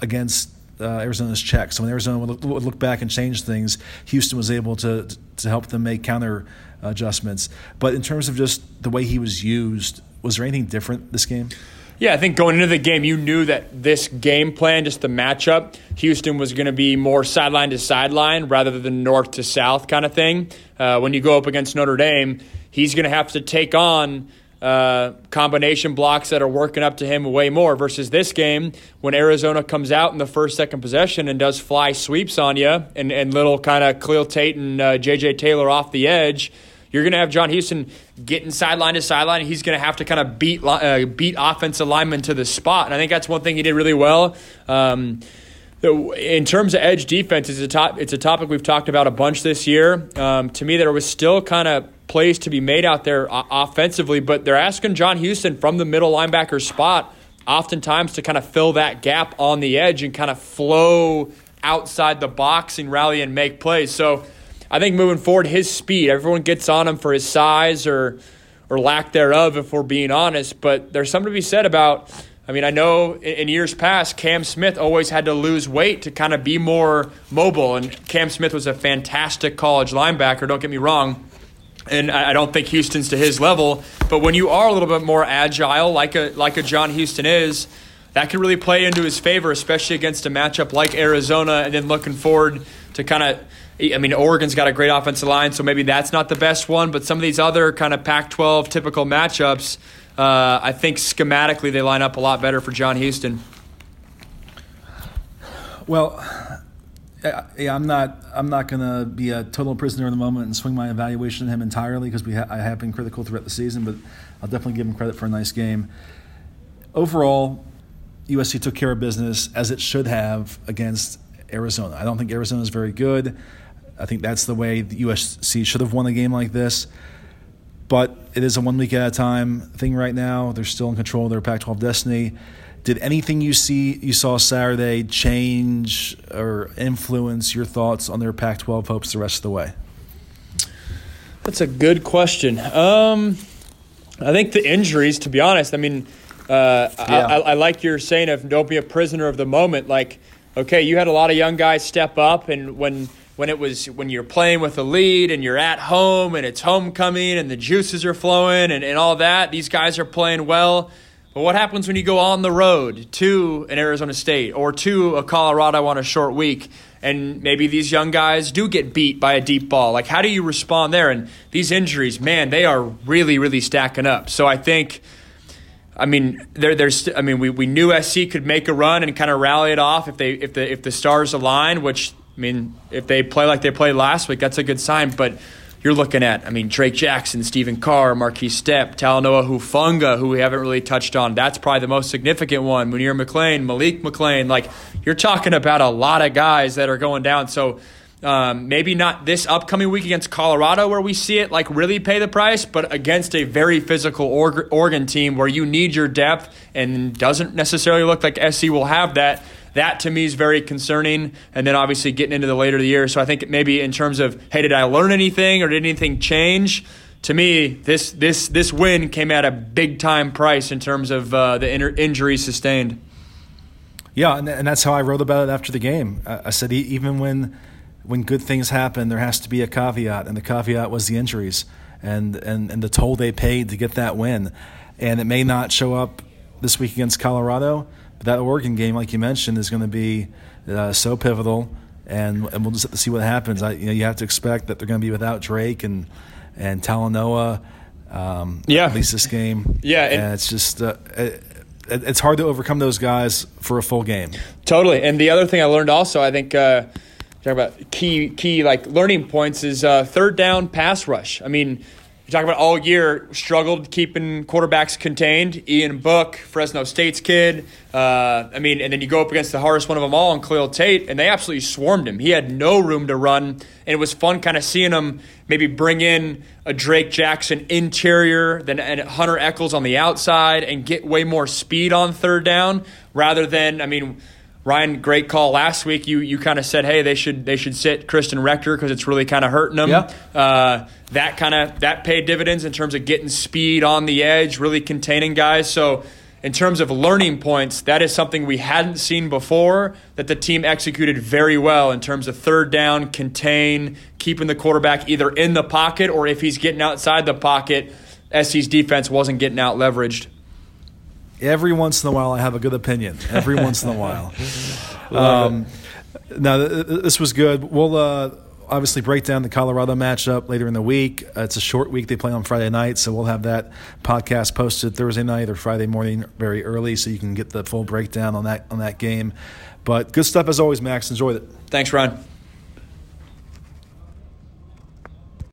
A: against uh, Arizona's check. So when Arizona would look, back and change things, Houston was able to to help them make counter adjustments. But in terms of just the way he was used, was there anything different this game?
C: Yeah, I think going into the game, you knew that this game plan, just the matchup, Houston was going to be more sideline to sideline rather than north to south kind of thing. Uh, when you go up against Notre Dame, he's going to have to take on uh, combination blocks that are working up to him way more versus this game when Arizona comes out in the first, second possession and does fly sweeps on you and, and little kind of Khalil Tate and uh, J.J. Taylor off the edge you're going to have John Houston getting sideline to sideline. He's going to have to kind of beat uh, beat offensive linemen to the spot, and I think that's one thing he did really well. Um, in terms of edge defense, it's a top, it's a topic we've talked about a bunch this year. Um, to me, there was still kind of plays to be made out there uh, offensively, but they're asking John Houston from the middle linebacker spot oftentimes to kind of fill that gap on the edge and kind of flow outside the box and rally and make plays. So I think moving forward, his speed, everyone gets on him for his size or or lack thereof, if we're being honest. But there's something to be said about. I mean, I know in years past, Cam Smith always had to lose weight to kind of be more mobile, and Cam Smith was a fantastic college linebacker. Don't get me wrong, and I don't think Houston's to his level. But when you are a little bit more agile, like a like a John Houston is, that can really play into his favor, especially against a matchup like Arizona, and then looking forward to kind of I mean, Oregon's got a great offensive line, so maybe that's not the best one. But some of these other kind of Pac 12 typical matchups, uh, I think schematically they line up a lot better for John Houston.
A: Well, yeah, I'm not. I'm not going to be a total prisoner in the moment and swing my evaluation of him entirely because we ha- I have been critical throughout the season, but I'll definitely give him credit for a nice game. Overall, USC took care of business as it should have against Arizona. I don't think Arizona is very good. I think that's the way the USC should have won a game like this. But it is a one week at a time thing right now. They're still in control of their Pac 12 destiny. Did anything you see you saw Saturday change or influence your thoughts on their Pac 12 hopes the rest of the way?
C: That's a good question. Um, I think the injuries, to be honest, I mean, uh, yeah. I, I, I like your saying of don't be a prisoner of the moment. Like, okay, you had a lot of young guys step up, and when when it was when you're playing with a lead and you're at home and it's homecoming and the juices are flowing and, and all that, these guys are playing well. But what happens when you go on the road to an Arizona State or to a Colorado on a short week and maybe these young guys do get beat by a deep ball? Like, how do you respond there? And these injuries, man, they are really, really stacking up. So I think I mean, there, there's. I mean, we, we knew SC could make a run and kind of rally it off if they if the if the stars align. Which I mean, if they play like they played last week, that's a good sign. But you're looking at, I mean, Drake Jackson, Stephen Carr, Markese Stepp, Talanoa Hufanga, who we haven't really touched on. That's probably the most significant one. Munir McClain, Malik McClain. Like you're talking about a lot of guys that are going down. So um, maybe not this upcoming week against Colorado where we see it like really pay the price, but against a very physical Oregon team where you need your depth and doesn't necessarily look like SC will have that. That to me is very concerning. And then obviously getting into the later of the year. So I think maybe in terms of, hey, did I learn anything or did anything change? To me, this this this win came at a big time price in terms of uh, the in- injuries sustained.
A: Yeah, and, and that's how I wrote about it after the game. I, I said even when when good things happen, there has to be a caveat, and the caveat was the injuries and, and, and the toll they paid to get that win. And it may not show up this week against Colorado, but that Oregon game, like you mentioned, is going to be uh, so pivotal, and, and we'll just have to see what happens. I, you know, you have to expect that they're going to be without Drake and and Talanoa. Um,
C: yeah,
A: at least this game.
C: Yeah,
A: and, and it's just. Uh, it, it's hard to overcome those guys for a full game.
C: Totally. And the other thing I learned also, I think uh, talk about key key like learning points is uh, third down pass rush. I mean, you talk about all year struggled keeping quarterbacks contained. Ian Book, Fresno State's kid. Uh, I mean, and then you go up against the hardest one of them all, and Khalil Tate, and they absolutely swarmed him. He had no room to run, and it was fun kind of seeing him maybe bring in a Drake Jackson interior than Hunter Echols on the outside and get way more speed on third down rather than I mean Ryan, great call last week. You you kind of said, hey, they should they should sit Christian Rector because it's really kind of hurting them.
A: Yeah.
C: Uh, that kind of that paid dividends in terms of getting speed on the edge, really containing guys. So in terms of learning points, that is something we hadn't seen before that the team executed very well in terms of third down, contain, keeping the quarterback either in the pocket or if he's getting outside the pocket, SC's defense wasn't getting out leveraged.
A: Every once in a while, I have a good opinion. Every once in a while. Um, now, this was good. We'll uh, obviously break down the Colorado matchup later in the week. Uh, it's a short week. They play on Friday night, so we'll have that podcast posted Thursday night or Friday morning very early, so you can get the full breakdown on that on that game. But good stuff as always, Max. Enjoyed it.
C: Thanks, Ron.